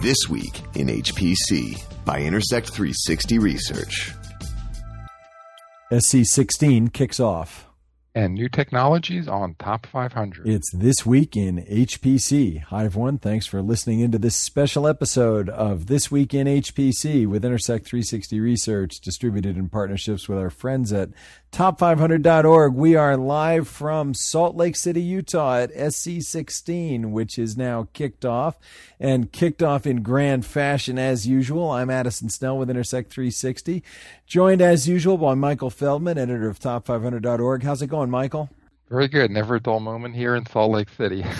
This Week in HPC by Intersect 360 Research. SC16 kicks off. And new technologies on Top 500. It's This Week in HPC. Hi, everyone. Thanks for listening into this special episode of This Week in HPC with Intersect 360 Research, distributed in partnerships with our friends at top500.org. We are live from Salt Lake City, Utah at SC16, which is now kicked off and kicked off in grand fashion as usual. I'm Addison Snell with Intersect 360, joined as usual by Michael Feldman, editor of top500.org. How's it going, Michael? Very good. Never a dull moment here in Salt Lake City.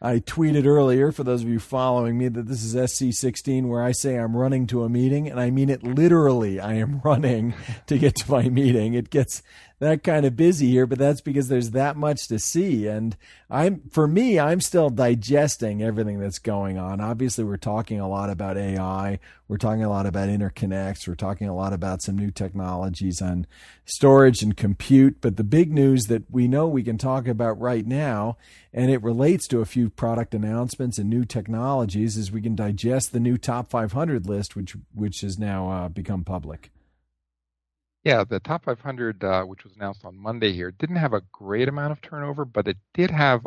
I tweeted earlier, for those of you following me, that this is SC16, where I say I'm running to a meeting, and I mean it literally. I am running to get to my meeting. It gets that kind of busy here, but that's because there's that much to see. And I'm, for me, I'm still digesting everything that's going on. Obviously, we're talking a lot about AI. We're talking a lot about interconnects. We're talking a lot about some new technologies on storage and compute. But the big news that we know we can talk about right now, and it relates to a few product announcements and new technologies, is we can digest the new top 500 list, which which has now uh, become public. Yeah, the top 500, uh, which was announced on Monday here, didn't have a great amount of turnover, but it did have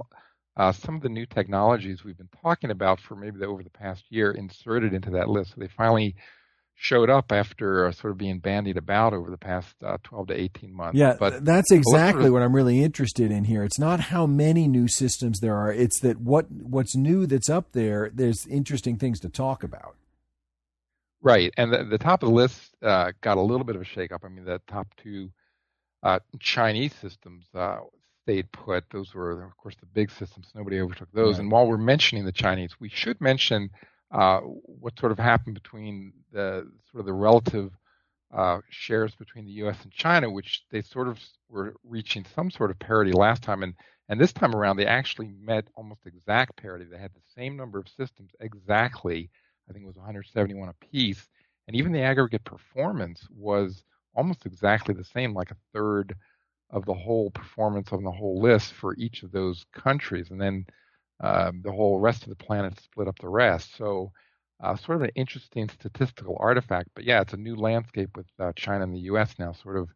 uh, some of the new technologies we've been talking about for maybe the, over the past year inserted into that list. So they finally showed up after uh, sort of being bandied about over the past uh, 12 to 18 months. Yeah, but that's exactly what I'm really interested in here. It's not how many new systems there are; it's that what what's new that's up there. There's interesting things to talk about. Right, and the, the top of the list uh, got a little bit of a shakeup. I mean, the top two uh, Chinese systems uh, stayed put. Those were, of course, the big systems. Nobody overtook those. Right. And while we're mentioning the Chinese, we should mention uh, what sort of happened between the sort of the relative uh, shares between the U.S. and China, which they sort of were reaching some sort of parity last time, and and this time around they actually met almost exact parity. They had the same number of systems exactly I think it was 171 apiece, and even the aggregate performance was almost exactly the same, like a third of the whole performance on the whole list for each of those countries, and then um, the whole rest of the planet split up the rest. So, uh, sort of an interesting statistical artifact. But yeah, it's a new landscape with uh, China and the U.S. now, sort of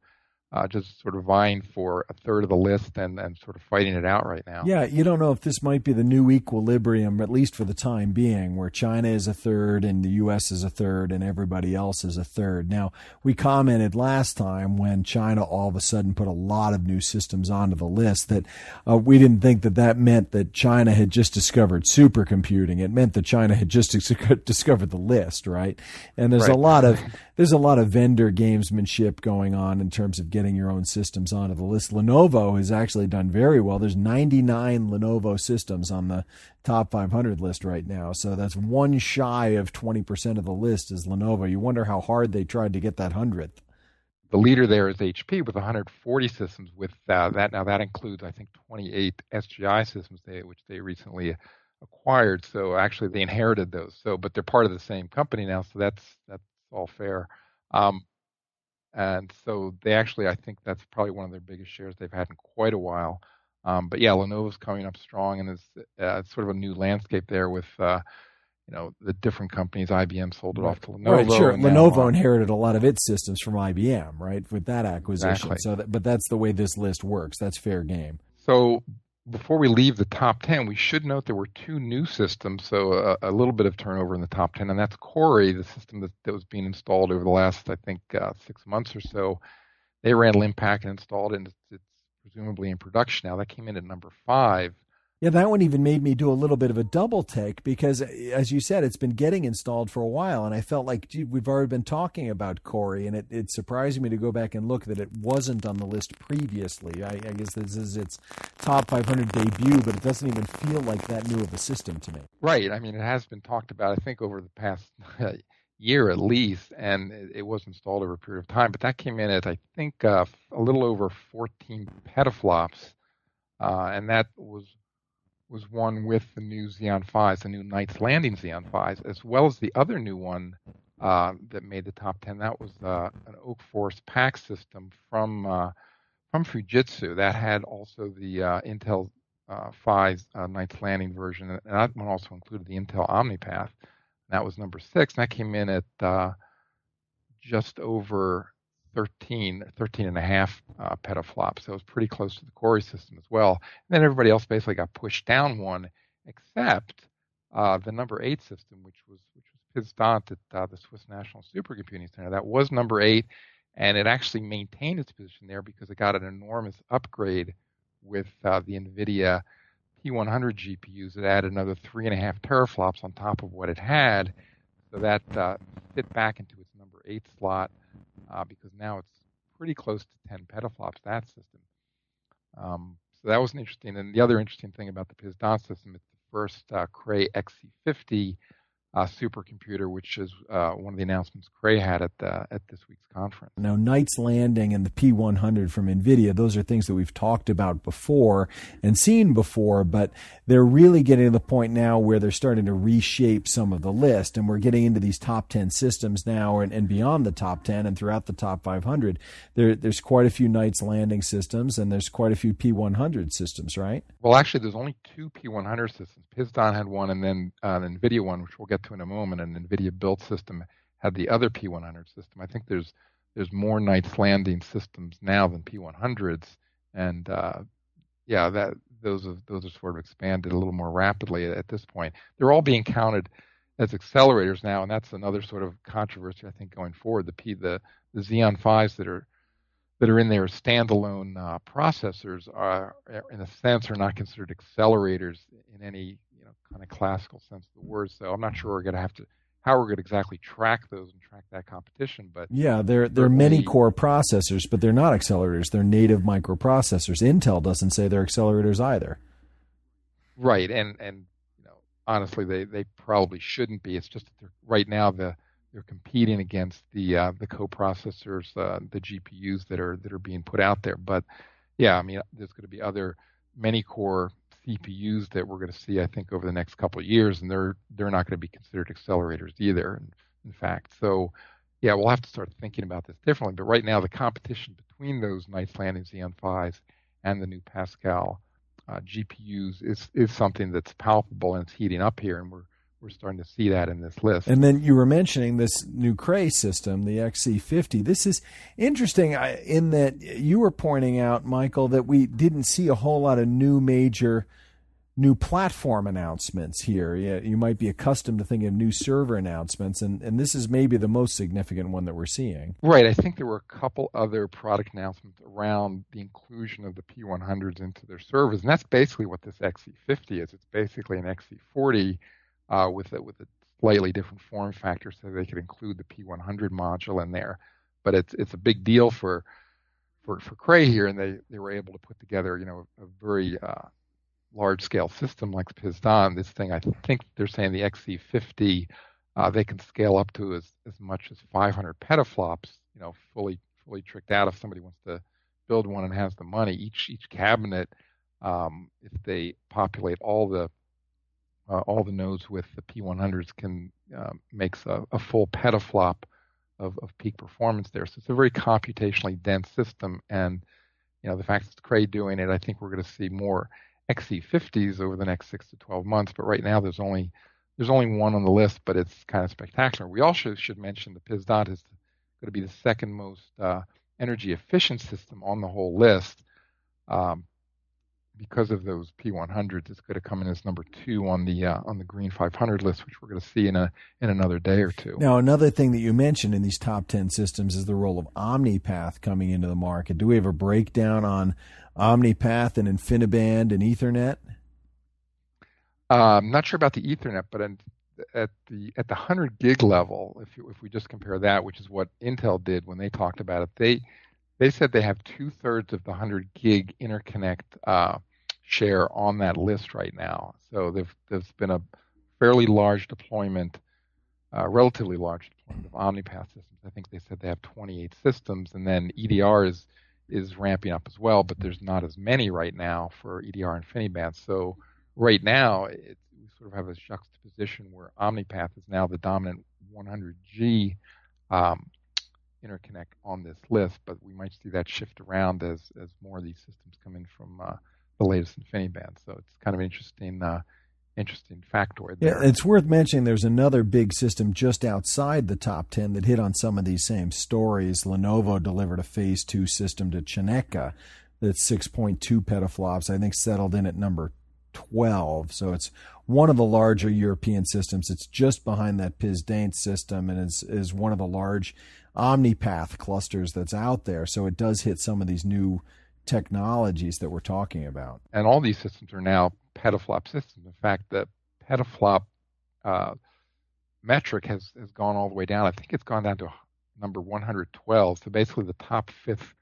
uh, just sort of vying for a third of the list and, and sort of fighting it out right now. Yeah, you don't know if this might be the new equilibrium, at least for the time being, where China is a third and the U.S. is a third and everybody else is a third. Now, we commented last time when China all of a sudden put a lot of new systems onto the list that uh, we didn't think that that meant that China had just discovered supercomputing. It meant that China had just discovered the list, right? And there's right. a lot of there's a lot of vendor gamesmanship going on in terms of getting your own systems onto the list. Lenovo has actually done very well. There's 99 Lenovo systems on the top 500 list right now. So that's one shy of 20% of the list is Lenovo. You wonder how hard they tried to get that 100th. The leader there is HP with 140 systems. With uh, that, now that includes I think 28 SGI systems, they, which they recently acquired. So actually, they inherited those. So, but they're part of the same company now. So that's that's all fair. Um, and so they actually, I think that's probably one of their biggest shares they've had in quite a while. Um, but yeah, Lenovo's coming up strong, and it's, uh, it's sort of a new landscape there with uh, you know the different companies. IBM sold it right. off to Lenovo. Right, sure. Lenovo inherited a lot of its systems from IBM, right, with that acquisition. Exactly. So, that, but that's the way this list works. That's fair game. So before we leave the top 10, we should note there were two new systems, so a, a, little bit of turnover in the top 10, and that's Cori, the system that, that was being installed over the last, I think, uh, six months or so. They ran Linpack and installed it, and it's, it's presumably in production now. That came in at number five. Yeah, that one even made me do a little bit of a double take because, as you said, it's been getting installed for a while, and I felt like gee, we've already been talking about Cori, and it, it surprised me to go back and look that it wasn't on the list previously. I, I guess this is its top 500 debut, but it doesn't even feel like that new of a system to me. Right. I mean, it has been talked about, I think, over the past year at least, and it, it was installed over a period of time. But that came in at, I think, uh, a little over 14 petaflops, uh, and that was was one with the new Xeon Phis, the new Knights Landing Xeon Phis, as well as the other new one uh, that made the top 10. That was uh, an Oak Force PAC system from uh, from Fujitsu that had also the uh, Intel uh, Phis uh, Knights Landing version, and that one also included the Intel OmniPath. That was number six. And that came in at uh, just over 13, 13 and a half uh, petaflops. So it was pretty close to the Cori system as well. And then everybody else basically got pushed down one, except uh, the number eight system, which was which was Piz Daint at uh, the Swiss National Supercomputing Center. That was number eight, and it actually maintained its position there because it got an enormous upgrade with uh, the NVIDIA P100 GPUs. It added another three and a half teraflops on top of what it had, so that uh, fit back into its number eight slot uh, because now it's pretty close to 10 petaflops. That system. Um, so that was interesting. And the other interesting thing about the Piz Daint system, it's the first uh, Cray XC50 uh, supercomputer, which is uh, one of the announcements Cray had at the, at this week's conference. Now, Knights Landing and the P100 from NVIDIA, those are things that we've talked about before and seen before, but they're really getting to the point now where they're starting to reshape some of the list, and we're getting into these top 10 systems now and, and beyond the top 10 and throughout the top 500. There, there's quite a few Knights Landing systems, and there's quite a few P100 systems, right? Well, actually, there's only two P100 systems. Piz Daint had one, and then uh, an NVIDIA one, which we'll get to in a moment, an NVIDIA built system had the other P100 system. I think there's there's more Knights Landing systems now than P100s, and uh, yeah, that those those are sort of expanded a little more rapidly at, at this point. They're all being counted as accelerators now, and that's another sort of controversy I think going forward. The P the the Xeon Phis that are that are in there standalone uh, processors are, in a sense, are not considered accelerators in any kind of classical sense of the word. So I'm not sure we're going to have to how we're going to exactly track those and track that competition. But yeah, they're they're many core processors, but they're not accelerators. They're native microprocessors. Intel doesn't say they're accelerators either. Right, and and you know honestly, they they probably shouldn't be. It's just that right now the they're competing against the uh, the coprocessors, uh, the GPUs that are that are being put out there. But yeah, I mean, there's going to be other many core CPUs that we're going to see, I think, over the next couple of years, and they're they're not going to be considered accelerators either. In, in fact, so yeah, we'll have to start thinking about this differently. But right now, the competition between those Knights Landing Xeon Phis and the new Pascal uh, GPUs is is something that's palpable and it's heating up here, and we're we're starting to see that in this list. And then you were mentioning this new Cray system, the XC50. This is interesting in that you were pointing out, Michael, that we didn't see a whole lot of new major new platform announcements here. You might be accustomed to thinking of new server announcements, and, and this is maybe the most significant one that we're seeing. Right. I think there were a couple other product announcements around the inclusion of the P100s into their servers, and that's basically what this XC50 is. It's basically an XC40 uh, with a, with a slightly different form factor, so they could include the P100 module in there. But it's it's a big deal for for for Cray here, and they they were able to put together you know a very uh, large scale system like Piz Daint. This thing, I think they're saying the XC50, uh, they can scale up to as as much as 500 petaflops. You know, fully fully tricked out if somebody wants to build one and has the money. Each each cabinet, um, if they populate all the uh, all the nodes with the P100s can uh, makes a, a, full petaflop of, of peak performance there. So it's a very computationally dense system, and you know the fact that Cray doing it, I think we're going to see more XC50s over the next six to 12 months. But right now, there's only there's only one on the list, but it's kind of spectacular. We also should mention the Piz Daint is going to be the second most uh, energy efficient system on the whole list. Um, because of those P100s, it's going to come in as number two on the uh, on the Green 500 list, which we're going to see in a in another day or two. Now, another thing that you mentioned in these top 10 systems is the role of OmniPath coming into the market. Do we have a breakdown on OmniPath and InfiniBand and Ethernet? Uh, I'm not sure about the Ethernet, but at the at the 100 gig level, if you, if we just compare that, which is what Intel did when they talked about it, they they said they have two thirds of the 100 gig interconnect uh, share on that list right now. So there's been a fairly large deployment, uh, relatively large deployment of OmniPath systems. I think they said they have 28 systems, and then EDR is is ramping up as well, but there's not as many right now for EDR and InfiniBand. So right now, it, we sort of have a juxtaposition where OmniPath is now the dominant 100G um, interconnect on this list, but we might see that shift around as as more of these systems come in from uh, the latest InfiniBand. So it's kind of an interesting uh, interesting factoid. There. Yeah, it's worth mentioning. There's another big system just outside the top ten that hit on some of these same stories. Lenovo delivered a Phase Two system to CINECA that's 6.2 petaflops. I think settled in at number 12. So it's one of the larger European systems. It's just behind that Piz Daint system and is, is one of the large OmniPath clusters that's out there. So it does hit some of these new technologies that we're talking about. And all these systems are now petaflop systems. In fact, the petaflop uh, metric has, has gone all the way down. I think it's gone down to number 112. So basically, the top fifth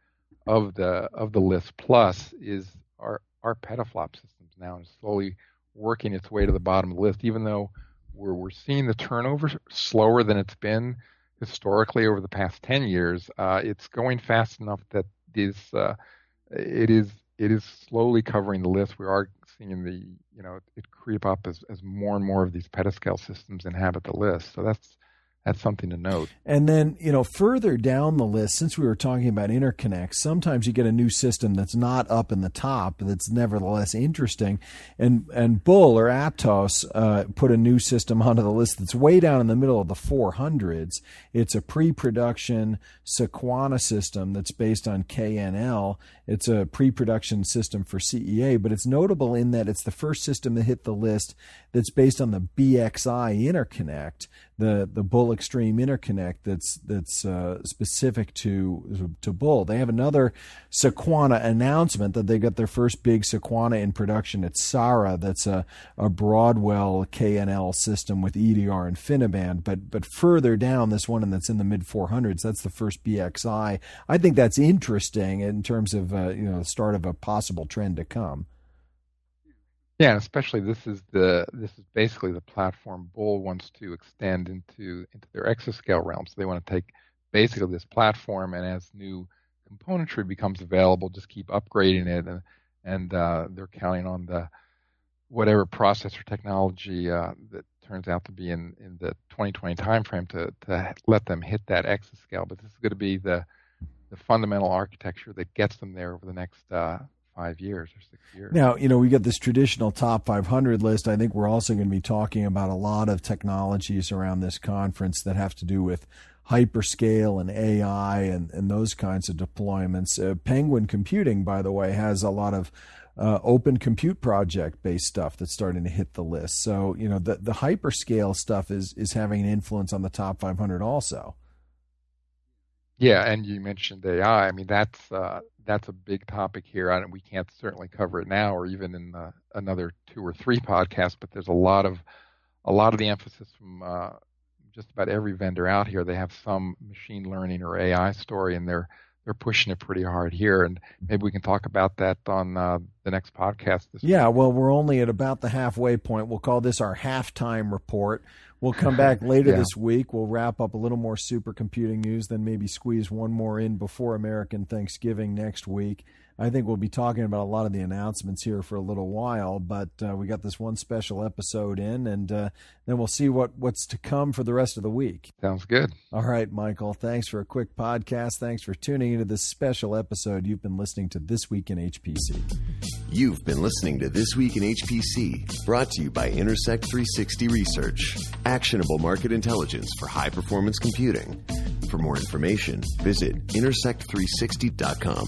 of the of the list plus is our our petaflop systems now and slowly working its way to the bottom of the list. Even though we're we're seeing the turnover slower than it's been historically over the past 10 years, uh, it's going fast enough that is uh, it is it is slowly covering the list. We are seeing the you know it creep up as, as more and more of these petascale systems inhabit the list. So that's that's something to note. And then, you know, further down the list, since we were talking about interconnects, sometimes you get a new system that's not up in the top, that's nevertheless interesting. And and Bull or Atos uh, put a new system onto the list that's way down in the middle of the 400s. It's a pre-production Sequana system that's based on KNL. It's a pre-production system for CEA, but it's notable in that it's the first system to hit the list that's based on the BXI interconnect the the Bull Extreme interconnect that's that's uh, specific to to Bull. They have another Sequana announcement that they got their first big Sequana in production at Sara. That's a, a Broadwell KNL system with EDR and InfiniBand. But but further down, this one and that's in the mid 400s. That's the first BXI. I think that's interesting in terms of uh, you know the start of a possible trend to come. Yeah, especially this is the this is basically the platform Bull wants to extend into into their exascale realm. So they want to take basically this platform and as new componentry becomes available, just keep upgrading it and and uh, they're counting on the whatever processor technology uh, that turns out to be in, in the 2020 timeframe to, to let them hit that exascale. But this is going to be the the fundamental architecture that gets them there over the next uh, five years or six years. Now, you know, we got this traditional top 500 list. I think we're also going to be talking about a lot of technologies around this conference that have to do with hyperscale and AI and, and those kinds of deployments. Uh, Penguin Computing, by the way, has a lot of uh, open compute project based stuff that's starting to hit the list. So, you know, the, the hyperscale stuff is, is having an influence on the top 500 also. Yeah, and you mentioned AI. I mean, that's uh, that's a big topic here. and we can't certainly cover it now, or even in uh, another two or three podcasts. But there's a lot of a lot of the emphasis from uh, just about every vendor out here. They have some machine learning or AI story, and they're they're pushing it pretty hard here. And maybe we can talk about that on uh, the next podcast. yeah, week. well, we're only at about the halfway point. We'll call this our halftime report. We'll come back later yeah. this week. We'll wrap up a little more supercomputing news, then maybe squeeze one more in before American Thanksgiving next week. I think we'll be talking about a lot of the announcements here for a little while, but uh, we got this one special episode in, and uh, then we'll see what, what's to come for the rest of the week. Sounds good. All right, Michael. Thanks for a quick podcast. Thanks for tuning into this special episode. You've been listening to This Week in HPC. You've been listening to This Week in HPC, brought to you by Intersect 360 Research, actionable market intelligence for high performance computing. For more information, visit intersect360.com.